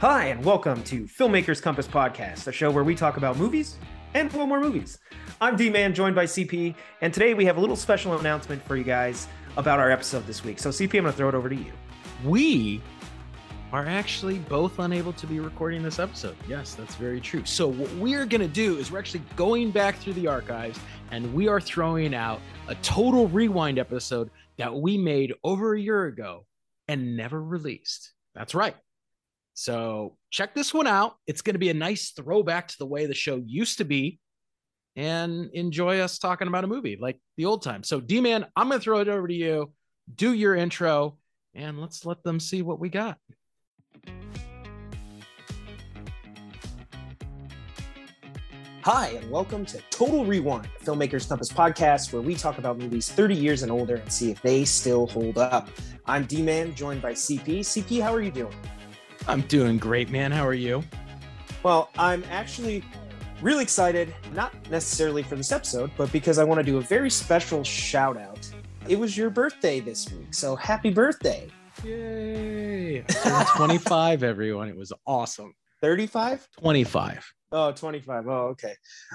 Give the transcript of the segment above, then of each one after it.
Hi, and welcome to Filmmakers Compass Podcast, a show where we talk about movies and more movies. I'm D Man, joined by CP, and today we have a little special announcement for you guys about our episode this week. So, CP, I'm going to throw it over to you. We are actually both unable to be recording this episode. Yes, that's very true. So, what we're going to do is we're actually going back through the archives and we are throwing out a total rewind episode that we made over a year ago and never released. That's right. So check this one out. It's going to be a nice throwback to the way the show used to be and enjoy us talking about a movie like the old time. So, D Man, I'm going to throw it over to you. Do your intro and let's let them see what we got. Hi, and welcome to Total Rewind, Filmmakers Compass podcast, where we talk about movies 30 years and older and see if they still hold up. I'm D Man, joined by CP. CP, how are you doing? I'm doing great, man. How are you? Well, I'm actually really excited, not necessarily for this episode, but because I want to do a very special shout out. It was your birthday this week, so happy birthday. Yay. 25, everyone. It was awesome. 35? 25. Oh, 25. Oh, okay.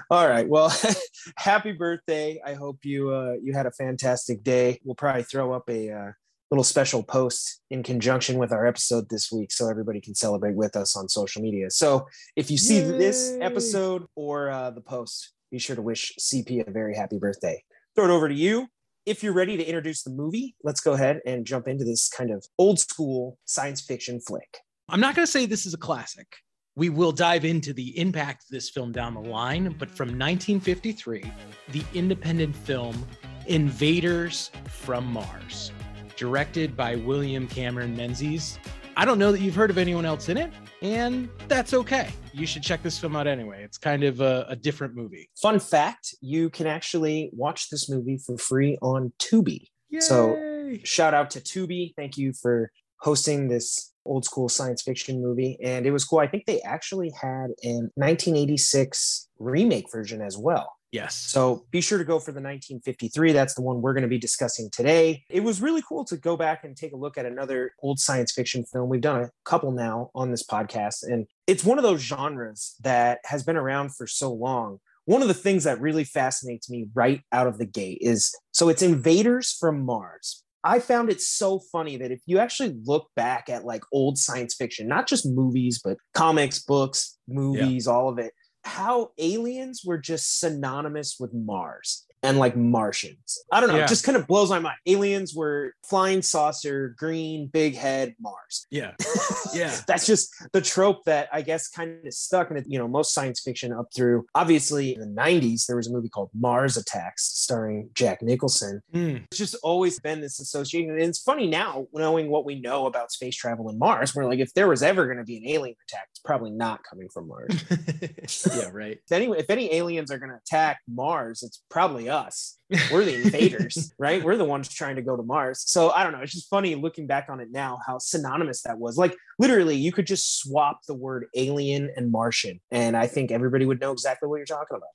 All right. Well, happy birthday. I hope you uh, you had a fantastic day. We'll probably throw up a uh, little special post in conjunction with our episode this week so everybody can celebrate with us on social media. So if you see Yay. this episode or uh, the post, be sure to wish CP a very happy birthday. Throw it over to you. If you're ready to introduce the movie, let's go ahead and jump into this kind of old school science fiction flick. I'm not going to say this is a classic we will dive into the impact of this film down the line, but from 1953, the independent film Invaders from Mars, directed by William Cameron Menzies. I don't know that you've heard of anyone else in it, and that's okay. You should check this film out anyway. It's kind of a, a different movie. Fun fact you can actually watch this movie for free on Tubi. Yay. So, shout out to Tubi. Thank you for hosting this old school science fiction movie. And it was cool. I think they actually had a 1986 remake version as well. Yes. So be sure to go for the 1953. That's the one we're going to be discussing today. It was really cool to go back and take a look at another old science fiction film. We've done a couple now on this podcast, and it's one of those genres that has been around for so long. One of the things that really fascinates me right out of the gate is so it's Invaders from Mars. I found it so funny that if you actually look back at like old science fiction, not just movies, but comics, books, movies, yeah. all of it, how aliens were just synonymous with Mars and like Martians. I don't know, yeah. it just kind of blows my mind. Aliens were flying saucer, green, big head, Mars. Yeah. Yeah. That's just the trope that I guess kind of stuck in it. You know, most science fiction up through obviously in the 90s, there was a movie called Mars Attacks starring Jack Nicholson. Mm. It's just always been this association. And it's funny now, knowing what we know about space travel and Mars, we're like, if there was ever going to be an alien attack, it's probably not coming from Mars. yeah, right. if, any, if any aliens are going to attack Mars, it's probably us. We're the invaders, right? We're the ones trying to go to Mars. So I don't know. It's just funny looking back on it now how synonymous that was. Like literally, you could just swap the word alien and Martian, and I think everybody would know exactly what you're talking about.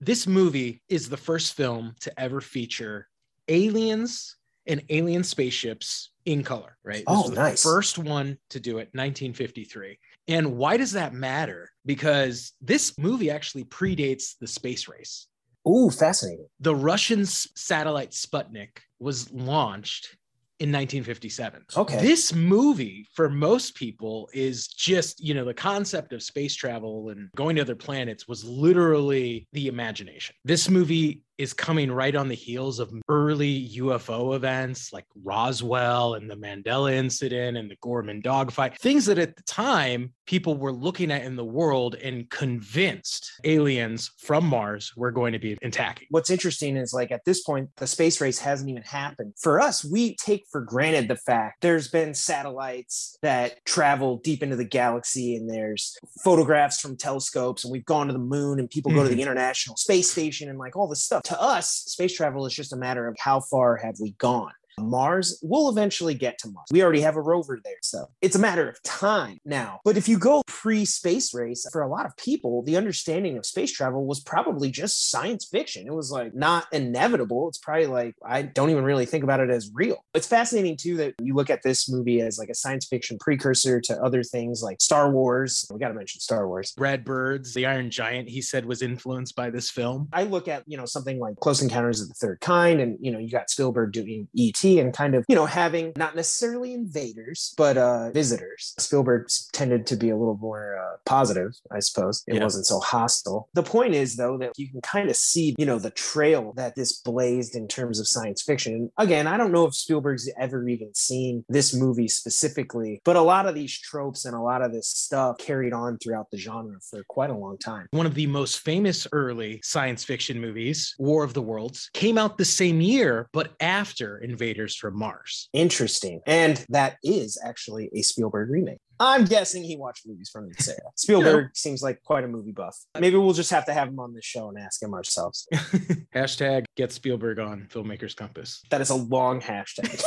This movie is the first film to ever feature aliens and alien spaceships in color, right? This oh, nice. first one to do it, 1953. And why does that matter? Because this movie actually predates the space race. Ooh, fascinating. The Russian satellite Sputnik was launched in 1957. Okay. This movie, for most people, is just, you know, the concept of space travel and going to other planets was literally the imagination. This movie is coming right on the heels of early UFO events like Roswell and the Mantell incident and the Gorman dogfight, things that at the time people were looking at in the world and convinced aliens from Mars were going to be attacking. What's interesting is like at this point, the space race hasn't even happened. For us, we take for granted the fact there's been satellites that travel deep into the galaxy and there's photographs from telescopes and we've gone to the moon and people mm-hmm. go to the mm-hmm. International Space Station and like all this stuff to us, space travel is just a matter of how far have we gone. Mars, we'll eventually get to Mars. We already have a rover there. So it's a matter of time now. But if you go pre space race, for a lot of people, the understanding of space travel was probably just science fiction. It was like not inevitable. It's probably like, I don't even really think about it as real. It's fascinating too that you look at this movie as like a science fiction precursor to other things like Star Wars. We got to mention Star Wars. Brad Bird's, the Iron Giant, he said was influenced by this film. I look at, you know, something like Close Encounters of the Third Kind, and, you know, you got Spielberg doing E.T. and kind of, you know, having not necessarily invaders, but uh, visitors. Spielberg tended to be a little more uh, positive, I suppose. It Yeah. wasn't so hostile. The point is, though, that you can kind of see, you know, the trail that this blazed in terms of science fiction. Again, I don't know if Spielberg's ever even seen this movie specifically, but a lot of these tropes and a lot of this stuff carried on throughout the genre for quite a long time. One of the most famous early science fiction movies, War of the Worlds, came out the same year, but after From Mars. Interesting. And that is actually a Spielberg remake. I'm guessing he watched movies from the era. Spielberg seems like quite a movie buff. Maybe we'll just have to have him on this show and ask him ourselves. Hashtag get Spielberg on Filmmakers Compass. That is a long hashtag.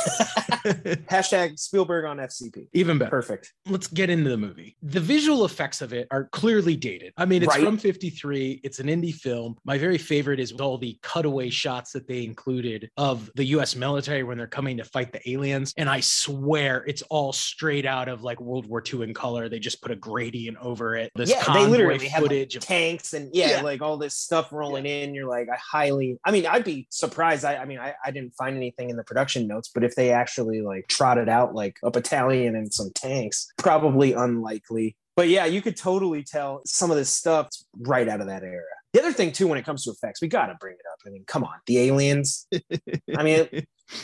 hashtag Spielberg on FCP. Even better. Perfect. Let's get into the movie. The visual effects of it are clearly dated. I mean, it's Right. from 53, it's an indie film. My very favorite is all the cutaway shots that they included of the US military when they're coming to fight the aliens. And I swear it's all straight out of like World War II in color. They just put a gradient over it. This yeah, they convoy literally have like, footage of tanks and yeah, Yeah. like all this stuff rolling in. You're like, I highly, I mean, I'd be surprised. I, I mean, I, I didn't find anything in the production notes, but if they actually like trotted out like a battalion and some tanks, probably unlikely. But yeah, you could totally tell some of this stuff right out of that era. The other thing too, when it comes to effects, we got to bring it up. I mean, come on, the aliens. I mean,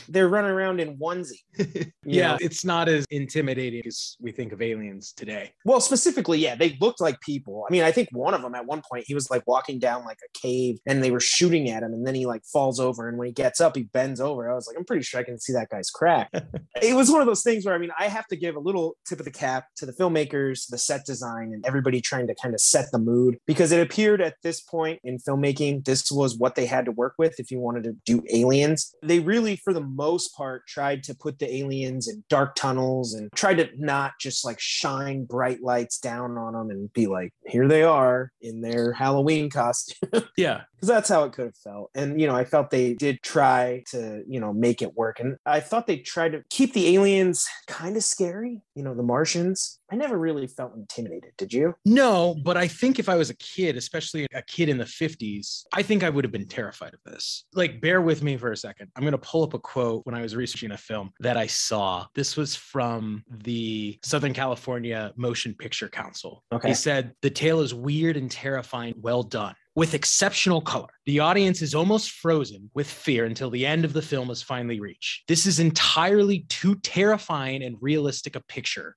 they're running around in onesie. yeah, know? it's not as intimidating as we think of aliens today. Well, specifically, yeah, they looked like people. I mean, I think one of them at one point he was like walking down like a cave and they were shooting at him, and then he like falls over, and when he gets up, he bends over. I was like, I'm pretty sure I can see that guy's crack. it was one of those things where I mean, I have to give a little tip of the cap to the filmmakers, the set design, and everybody trying to kind of set the mood because it appeared at this point in filmmaking, this was what they had to work with if you wanted to do aliens. They really, for the most part, tried to put the aliens in dark tunnels and tried to not just like shine bright lights down on them and be like, here they are in their Halloween costume Yeah. Because that's how it could have felt. And you know, I felt they did try to you know make it work, and I thought they tried to keep the aliens kind of scary. You know, the Martians. I never really felt intimidated. Did you? No, but I think if I was a kid, especially a kid in the 50s, I think I would have been terrified of this. Like, bear with me for a second. I'm going to pull up a quote when I was researching a film that I saw. This was from the Southern California Motion Picture Council. Okay. He said, The tale is weird and terrifying, well done. With exceptional color, the audience is almost frozen with fear until the end of the film is finally reached. This is entirely too terrifying and realistic a picture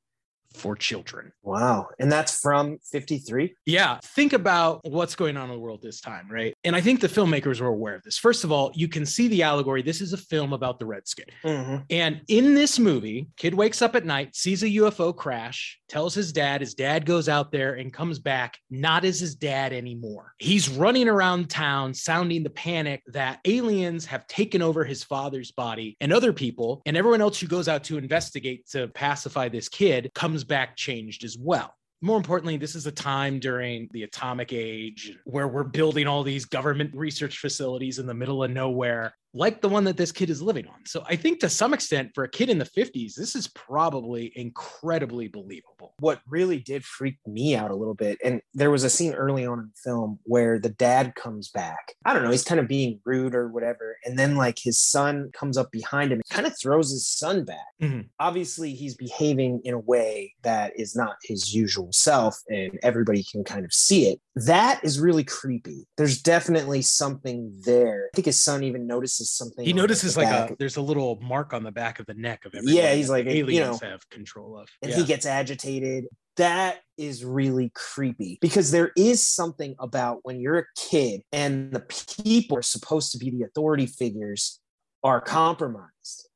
for children. Wow. And that's from 53. Yeah, think about what's going on in the world this time, right? And I think the filmmakers were aware of this. First of all, you can see the allegory. This is a film about the Red Scare. Mm-hmm. And in this movie, kid wakes up at night, sees a UFO crash, tells his dad, his dad goes out there and comes back not as his dad anymore. He's running around town sounding the panic that aliens have taken over his father's body and other people, and everyone else who goes out to investigate to pacify this kid comes back changed as well. More importantly, this is a time during the atomic age where we're building all these government research facilities in the middle of nowhere, like the one that this kid is living on. So I think to some extent, for a kid in the 50s, this is probably incredibly believable. What really did freak me out a little bit, and there was a scene early on in the film where the dad comes back. I don't know, he's kind of being rude or whatever. And then, like, his son comes up behind him, and kind of throws his son back. Mhm. Obviously, he's behaving in a way that is not his usual self, and everybody can kind of see it. That is really creepy. There's definitely something there. I think his son even notices something. He notices like back. a there's a little mark on the back of the neck of everyone. Yeah, he's like, the you aliens know, have control of. and Yeah. he gets agitated. That is really creepy because there is something about when you're a kid and the people are supposed to be the authority figures are compromised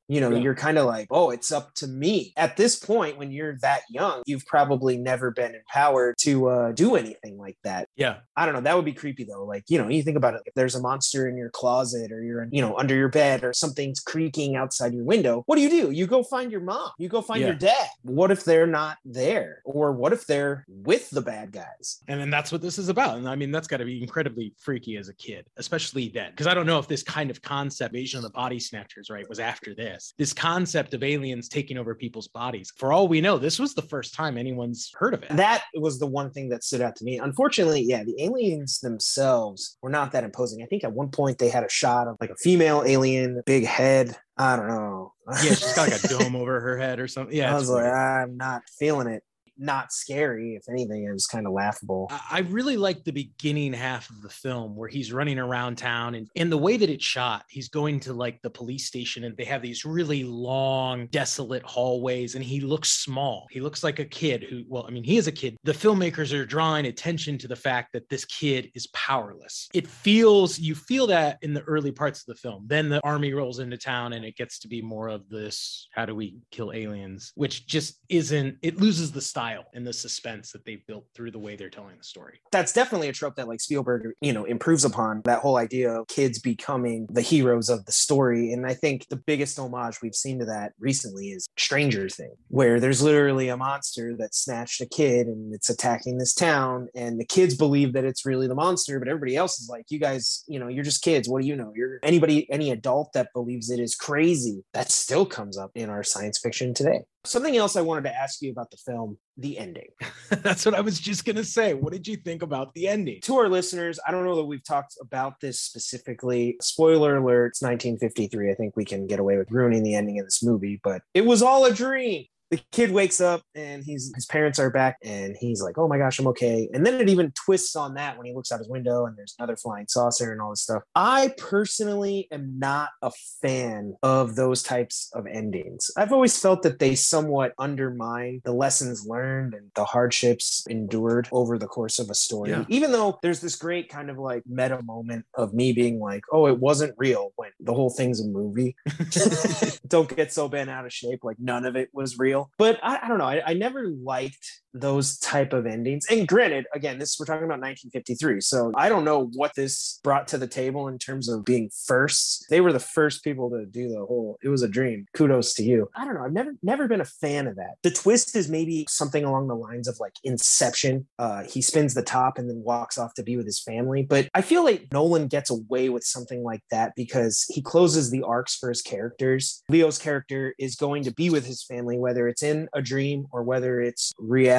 You know, Yeah. you're kind of like, oh, it's up to me. At this point, when you're that young, you've probably never been empowered to uh, do anything like that. Yeah. I don't know. That would be creepy though. Like, you know, you think about it. If there's a monster in your closet or you're, you know, under your bed or something's creaking outside your window, what do you do? You go find your mom. You go find Yeah. your dad. What if they're not there? Or what if they're with the bad guys? And then that's what this is about. And I mean, that's got to be incredibly freaky as a kid, especially then. Because I don't know if this kind of concept, Invasion of the Body Snatchers, right, was after this. This concept of aliens taking over people's bodies. For all we know, this was the first time anyone's heard of it. That was the one thing that stood out to me. Unfortunately, yeah, the aliens themselves were not that imposing. I think at one point they had a shot of like a female alien, big head. I don't know. yeah, she's got like a dome over her head or something. Yeah. I was like, weird. I'm not feeling it. Not scary. If anything, it was kind of laughable. I really like the beginning half of the film where he's running around town and, and the way that it's shot, he's going to like the police station and they have these really long, desolate hallways and he looks small. He looks like a kid who, well, I mean, he is a kid. The filmmakers are drawing attention to the fact that this kid is powerless. It feels, you feel that in the early parts of the film. Then the army rolls into town and it gets to be more of this how do we kill aliens, which just isn't, it loses the style and the suspense that they've built through the way they're telling the story. That's definitely a trope that like Spielberg, you know, improves upon that whole idea of kids becoming the heroes of the story. And I think the biggest homage we've seen to that recently is Stranger Thing, where there's literally a monster that snatched a kid and it's attacking this town. And the kids believe that it's really the monster, but everybody else is like, you guys, you know, you're just kids. What do you know? You're anybody, any adult that believes it is crazy. That still comes up in our science fiction today. Something else I wanted to ask you about the film, the ending. That's what I was just going to say. What did you think about the ending? to our listeners, I don't know that we've talked about this specifically. Spoiler alert, it's 1953. I think we can get away with ruining the ending of this movie, but it was all a dream. The kid wakes up and he's his parents are back and he's like, "Oh my gosh, I'm okay." And then it even twists on that when he looks out his window and there's another flying saucer and all this stuff. I personally am not a fan of those types of endings. I've always felt that they somewhat undermine the lessons learned and the hardships endured over the course of a story. Yeah. Even though there's this great kind of like meta moment of me being like, "Oh, it wasn't real," when the whole thing's a movie. Don't get so bent out of shape like none of it was But I, I don't know. I, I never liked those type of endings. And granted, again, this we're talking about 1953. So I don't know what this brought to the table in terms of being first. They were the first people to do the whole. It was a dream. Kudos to you. I don't know. I've never never been a fan of that. The twist is maybe something along the lines of like Inception. Uh, he spins the top and then walks off to be with his family. But I feel like Nolan gets away with something like that because he closes the arcs for his characters. Leo's character is going to be with his family, whether it's in a dream or whether it's reality.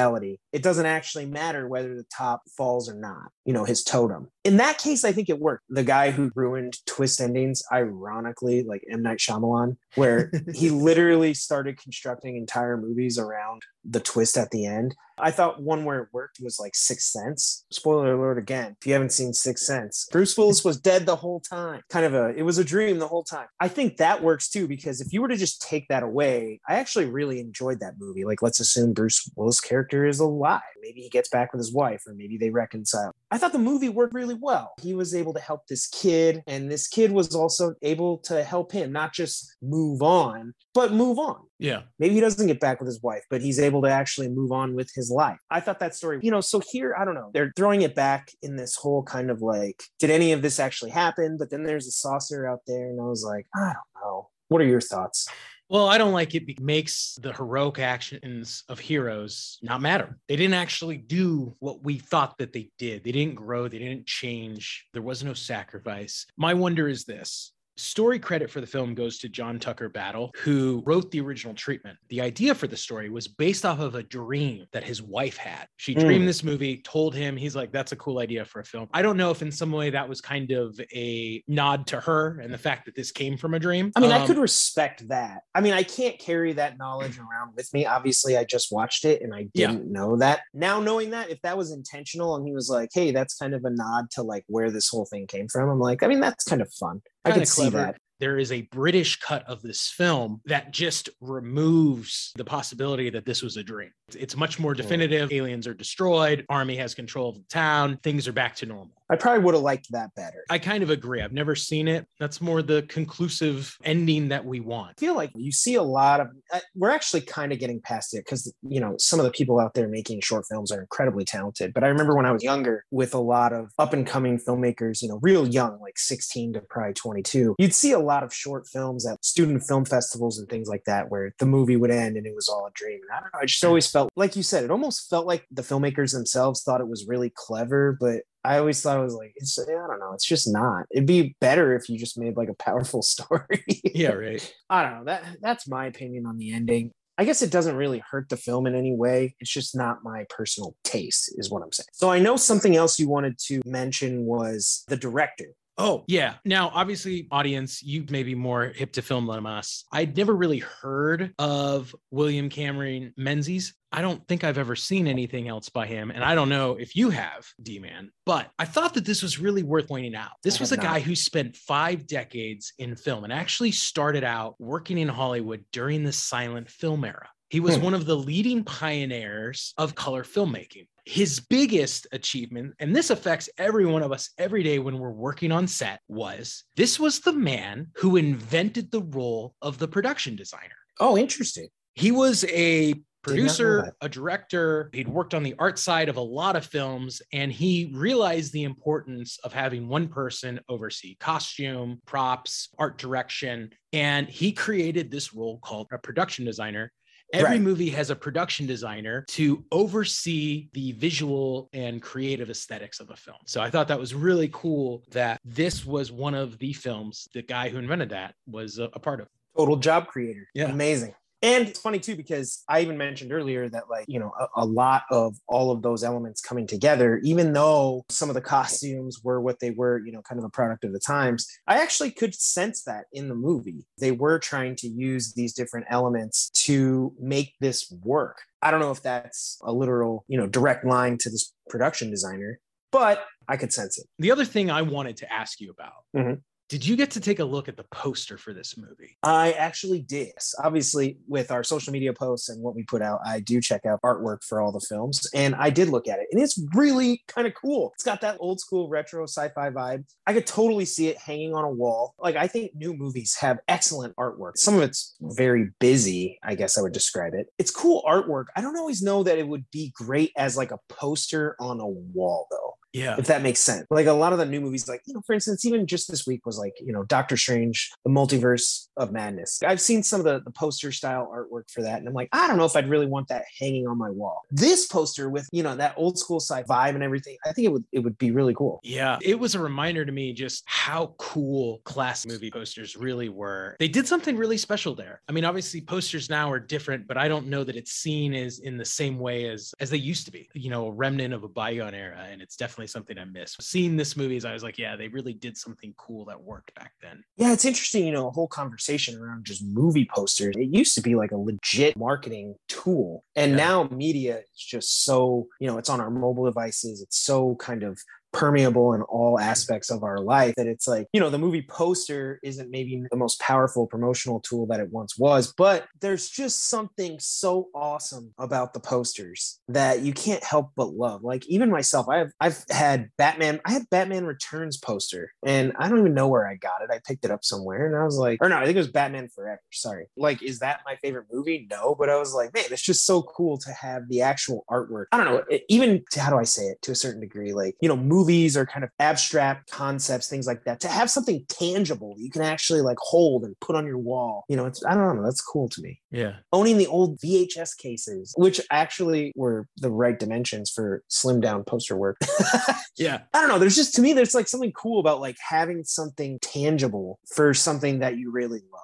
It doesn't actually matter whether the top falls or not, you know, his totem. In that case, I think it worked. The guy who ruined twist endings, ironically, like M. Night Shyamalan, where he literally started constructing entire movies around the twist at the end. I thought one where it worked was like Sixth Sense. Spoiler alert again. If you haven't seen Sixth Sense, Bruce Willis was dead the whole time. Kind of a, it was a dream the whole time. I think that works too, because if you were to just take that away, I actually really enjoyed that movie. Like, let's assume Bruce Willis' character is alive. Maybe he gets back with his wife, or maybe they reconcile. I thought the movie worked really well. He was able to help this kid, and this kid was also able to help him not just move on, but move on. Yeah. Maybe he doesn't get back with his wife, but he's able to actually move on with his life. I thought that story, you know, so here, I don't know, they're throwing it back in this whole kind of like, did any of this actually happen? But then there's a saucer out there, and I was like, I don't know. What are your thoughts? Well, I don't like it. It makes the heroic actions of heroes not matter. They didn't actually do what we thought that they did. They didn't grow. They didn't change. There was no sacrifice. My wonder is this story credit for the film goes to John Tucker Battle, who wrote the original treatment. The idea for the story was based off of a dream that his wife had. She Mm. dreamed this movie, told him, he's like, that's a cool idea for a film. I don't know if in some way that was kind of a nod to her and the fact that this came from a dream. I mean, I Um, could respect that. I mean, I can't carry that knowledge around with me. Obviously, I just watched it and I didn't know that. Now, knowing that, if that was intentional and he was like, hey, that's kind of a nod to like where this whole thing came from, I'm like, I mean, that's kind of fun. I could see clever. that. there is a British cut of this film that just removes the possibility that this was a dream. It's much more hmm. definitive. Aliens are destroyed, army has control of the town, things are back to normal. I probably would have liked that better. I kind of agree. I've never seen it. That's more the conclusive ending that we want. I feel like you see a lot of, uh, we're actually kind of getting past it because, you know, some of the people out there making short films are incredibly talented. But I remember when I was younger with a lot of up and coming filmmakers, you know, real young, like 16 to probably 22, you'd see a lot of short films at student film festivals and things like that where the movie would end and it was all a dream. And I don't know. I just always felt, like you said, it almost felt like the filmmakers themselves thought it was really clever, but I always thought it was like it's I don't know, it's just not. It'd be better if you just made like a powerful story. yeah, right. I don't know. That that's my opinion on the ending. I guess it doesn't really hurt the film in any way. It's just not my personal taste, is what I'm saying. So I know something else you wanted to mention was the director. Oh, yeah. Now, obviously, audience, you may be more hip to film than us. I'd never really heard of William Cameron Menzies. I don't think I've ever seen anything else by him. And I don't know if you have, D Man, but I thought that this was really worth pointing out. This was a not. guy who spent five decades in film and actually started out working in Hollywood during the silent film era. He was hmm. one of the leading pioneers of color filmmaking. His biggest achievement, and this affects every one of us every day when we're working on set, was this was the man who invented the role of the production designer. Oh, interesting. He was a producer, a director. He'd worked on the art side of a lot of films, and he realized the importance of having one person oversee costume, props, art direction. And he created this role called a production designer Every right. movie has a production designer to oversee the visual and creative aesthetics of a film. So I thought that was really cool that this was one of the films the guy who invented that was a, a part of. Total job creator. Yeah. Amazing. And it's funny too, because I even mentioned earlier that, like, you know, a, a, lot of all of those elements coming together, even though some of the costumes were what they were, you know, kind of a product of the times, I actually could sense that in the movie. They were trying to use these different elements to make this work. I don't know if that's a literal, you know, direct line to this production designer, but I could sense it. The other thing I wanted to ask you about mm-hmm. Did you get to take a look at the poster for this movie? I actually did. Obviously, with our social media posts and what we put out, I do check out artwork for all the films. And I did look at it, and it's really kind of cool. It's got that old school retro sci fi vibe. I could totally see it hanging on a wall. Like, I think new movies have excellent artwork. Some of it's very busy, I guess I would describe it. It's cool artwork. I don't always know that it would be great as like a poster on a wall, though. Yeah. If that makes sense. Like a lot of the new movies, like, you know, for instance, even just this week was like, you know, Doctor Strange, the multiverse of madness. I've seen some of the, the poster style artwork for that. And I'm like, I don't know if I'd really want that hanging on my wall. This poster with, you know, that old school sci vibe and everything, I think it would it would be really cool. Yeah. It was a reminder to me just how cool classic movie posters really were. They did something really special there. I mean, obviously posters now are different, but I don't know that it's seen as in the same way as as they used to be, you know, a remnant of a bygone era. And it's definitely definitely something I miss. Seeing this movie, as I was like, yeah, they really did something cool that worked back then. Yeah, it's interesting, you know, a whole conversation around just movie posters. It used to be like a legit marketing tool. And yeah. now media is just so, you know, it's on our mobile devices. It's so kind of permeable in all aspects of our life that it's like you know the movie poster isn't maybe the most powerful promotional tool that it once was but there's just something so awesome about the posters that you can't help but love. Like even myself i've i've had batman i had batman returns poster and i don't even know where i got it. I picked it up somewhere and i was like or no i think it was batman forever sorry. Like is that my favorite movie? No but i was like man it's just so cool to have the actual artwork. I don't know even to, how do i say it? To a certain degree like you know movies or kind of abstract concepts, things like that. To have something tangible you can actually like hold and put on your wall, you know, it's I don't know, that's cool to me. Yeah. Owning the old VHS cases, which actually were the right dimensions for slim down poster work. yeah. I don't know. There's just to me, there's like something cool about like having something tangible for something that you really love.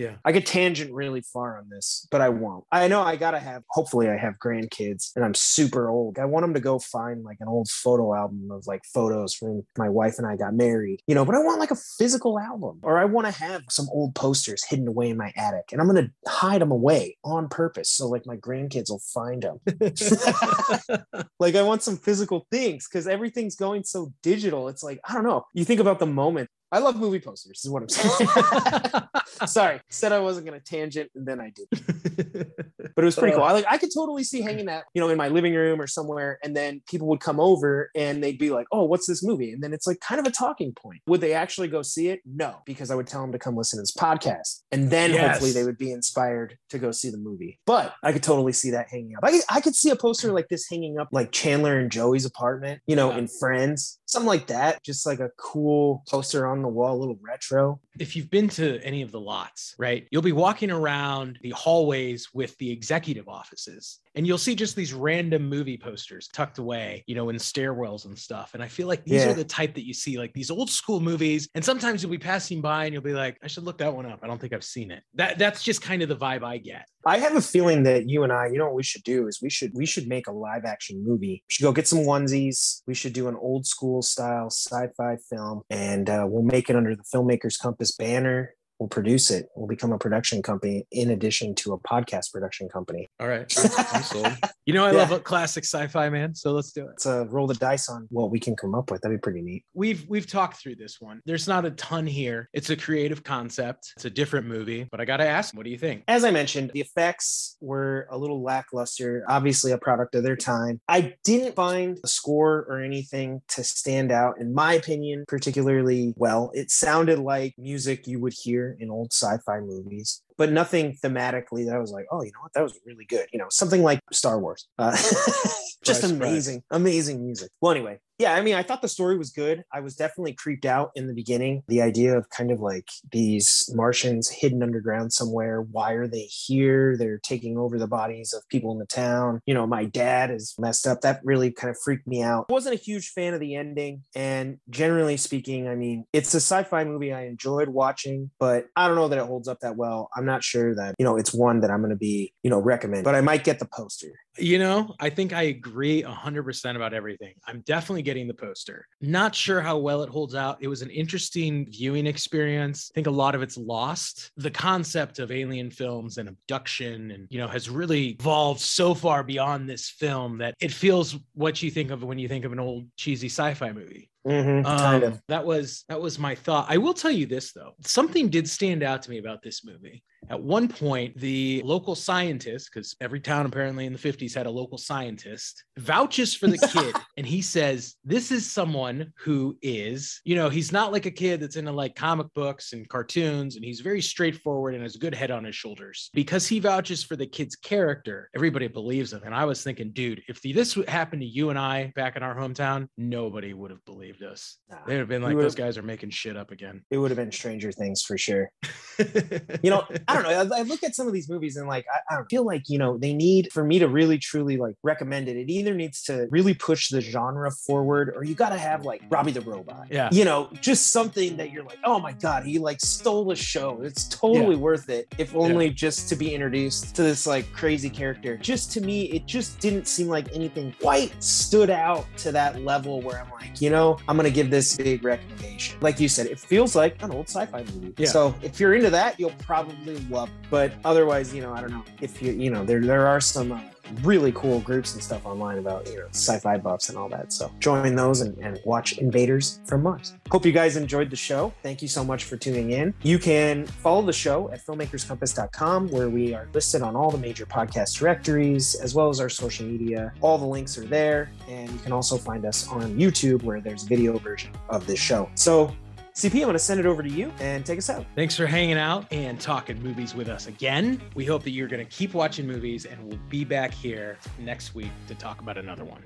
Yeah. I could tangent really far on this, but I won't. I know I got to have, hopefully, I have grandkids and I'm super old. I want them to go find like an old photo album of like photos from my wife and I got married, you know, but I want like a physical album or I want to have some old posters hidden away in my attic and I'm going to hide them away on purpose. So like my grandkids will find them. like I want some physical things because everything's going so digital. It's like, I don't know. You think about the moment I love movie posters, is what I'm saying. Sorry, said I wasn't gonna tangent, and then I did. but it was pretty uh, cool. I like I could totally see hanging that, you know, in my living room or somewhere, and then people would come over and they'd be like, "Oh, what's this movie?" And then it's like kind of a talking point. Would they actually go see it? No, because I would tell them to come listen to this podcast, and then Yes. hopefully they would be inspired to go see the movie. But I could totally see that hanging up. I, I could see a poster like this hanging up, like Chandler and Joey's apartment, you know, Yeah. in Friends, something like that. Just like a cool poster on the wall, a little retro. if you've been to any of the lots, right, you'll be walking around the hallways with the executive offices and you'll see just these random movie posters tucked away, you know, in stairwells and stuff. And I feel like these Yeah. are the type that you see, like these old school movies. And sometimes you'll be passing by and you'll be like, I should look that one up. I don't think I've seen it. That that's just kind of the vibe I get. I have a feeling that you and I, you know what we should do is we should we should make a live action movie. We should go get some onesies. We should do an old school style sci-fi film, and uh, we'll make it under the Filmmakers Compass banner. We'll produce it. We'll become a production company in addition to a podcast production company. All right. I'm sold. You know, I Yeah. love a classic sci-fi, man. So let's do it. Let's uh, roll the dice on what we can come up with. That'd be pretty neat. we've we've talked through this one. There's not a ton here. It's a creative concept. It's a different movie, but I got to ask, what do you think? As I mentioned, the effects were a little lackluster, obviously a product of their time. I didn't find the score or anything to stand out, in my opinion, particularly well. It sounded like music you would hear in old sci fi movies. But nothing thematically that I was like, oh, you know what? That was really good. You know, something like Star Wars. Uh, just amazing, amazing music. Well, anyway, yeah, I mean, I thought the story was good. I was definitely creeped out in the beginning. The idea of kind of like these Martians hidden underground somewhere. Why are they here? They're taking over the bodies of people in the town. You know, my dad is messed up. That really kind of freaked me out. I wasn't a huge fan of the ending. And generally speaking, I mean, it's a sci fi movie I enjoyed watching, but I don't know that it holds up that well. I'm not sure that, you know, it's one that I'm going to be, you know, recommend, but I might get the poster. You know, I think I agree 100% about everything. I'm definitely getting the poster. Not sure how well it holds out. It was an interesting viewing experience. I think a lot of it's lost. The concept of alien films and abduction and, you know, has really evolved so far beyond this film that it feels what you think of when you think of an old cheesy sci-fi movie. Mhm, kind Um, of. That was that was my thought. I will tell you this though. Something did stand out to me about this movie. At one point, the local scientist, because every town apparently in the 50s had a local scientist, vouches for the kid. and he says, This is someone who is, you know, he's not like a kid that's into like comic books and cartoons, and he's very straightforward and has a good head on his shoulders. Because he vouches for the kid's character, everybody believes him. And I was thinking, dude, if this happened to you and I back in our hometown, nobody would have believed us. Nah, They'd have been like, those guys are making shit up again. it would have been Stranger Things for sure. you know i don't know I, I look at some of these movies and like I, I feel like you know they need for me to really truly like recommend it it either needs to really push the genre forward or you got to have like Robby the robot. Yeah. you know just something that you're like oh my god he like stole the show. It's totally worth it if only just to be introduced to this like crazy character. Just to me it just didn't seem like anything quite stood out to that level where i'm like you know i'm gonna give this big recommendation. Like you said it feels like an old sci-fi movie. Yeah. so if you're into that you'll probably love but otherwise you know i don't know. If you you know there there are some uh, really cool groups and stuff online about you know sci-fi buffs and all that. So join those and, and watch invaders from mars. Hope you guys enjoyed the show. Thank you so much for tuning in. You can follow the show at filmmakerscompass.com where we are listed on all the major podcast directories as well as our social media. All the links are there. And you can also find us on youtube where there's a video version of this show. So cp i'm going to send it over to you and take us out Thanks for hanging out and talking movies with us again. We hope that you're going to keep watching movies, and we'll be back here next week to talk about another one.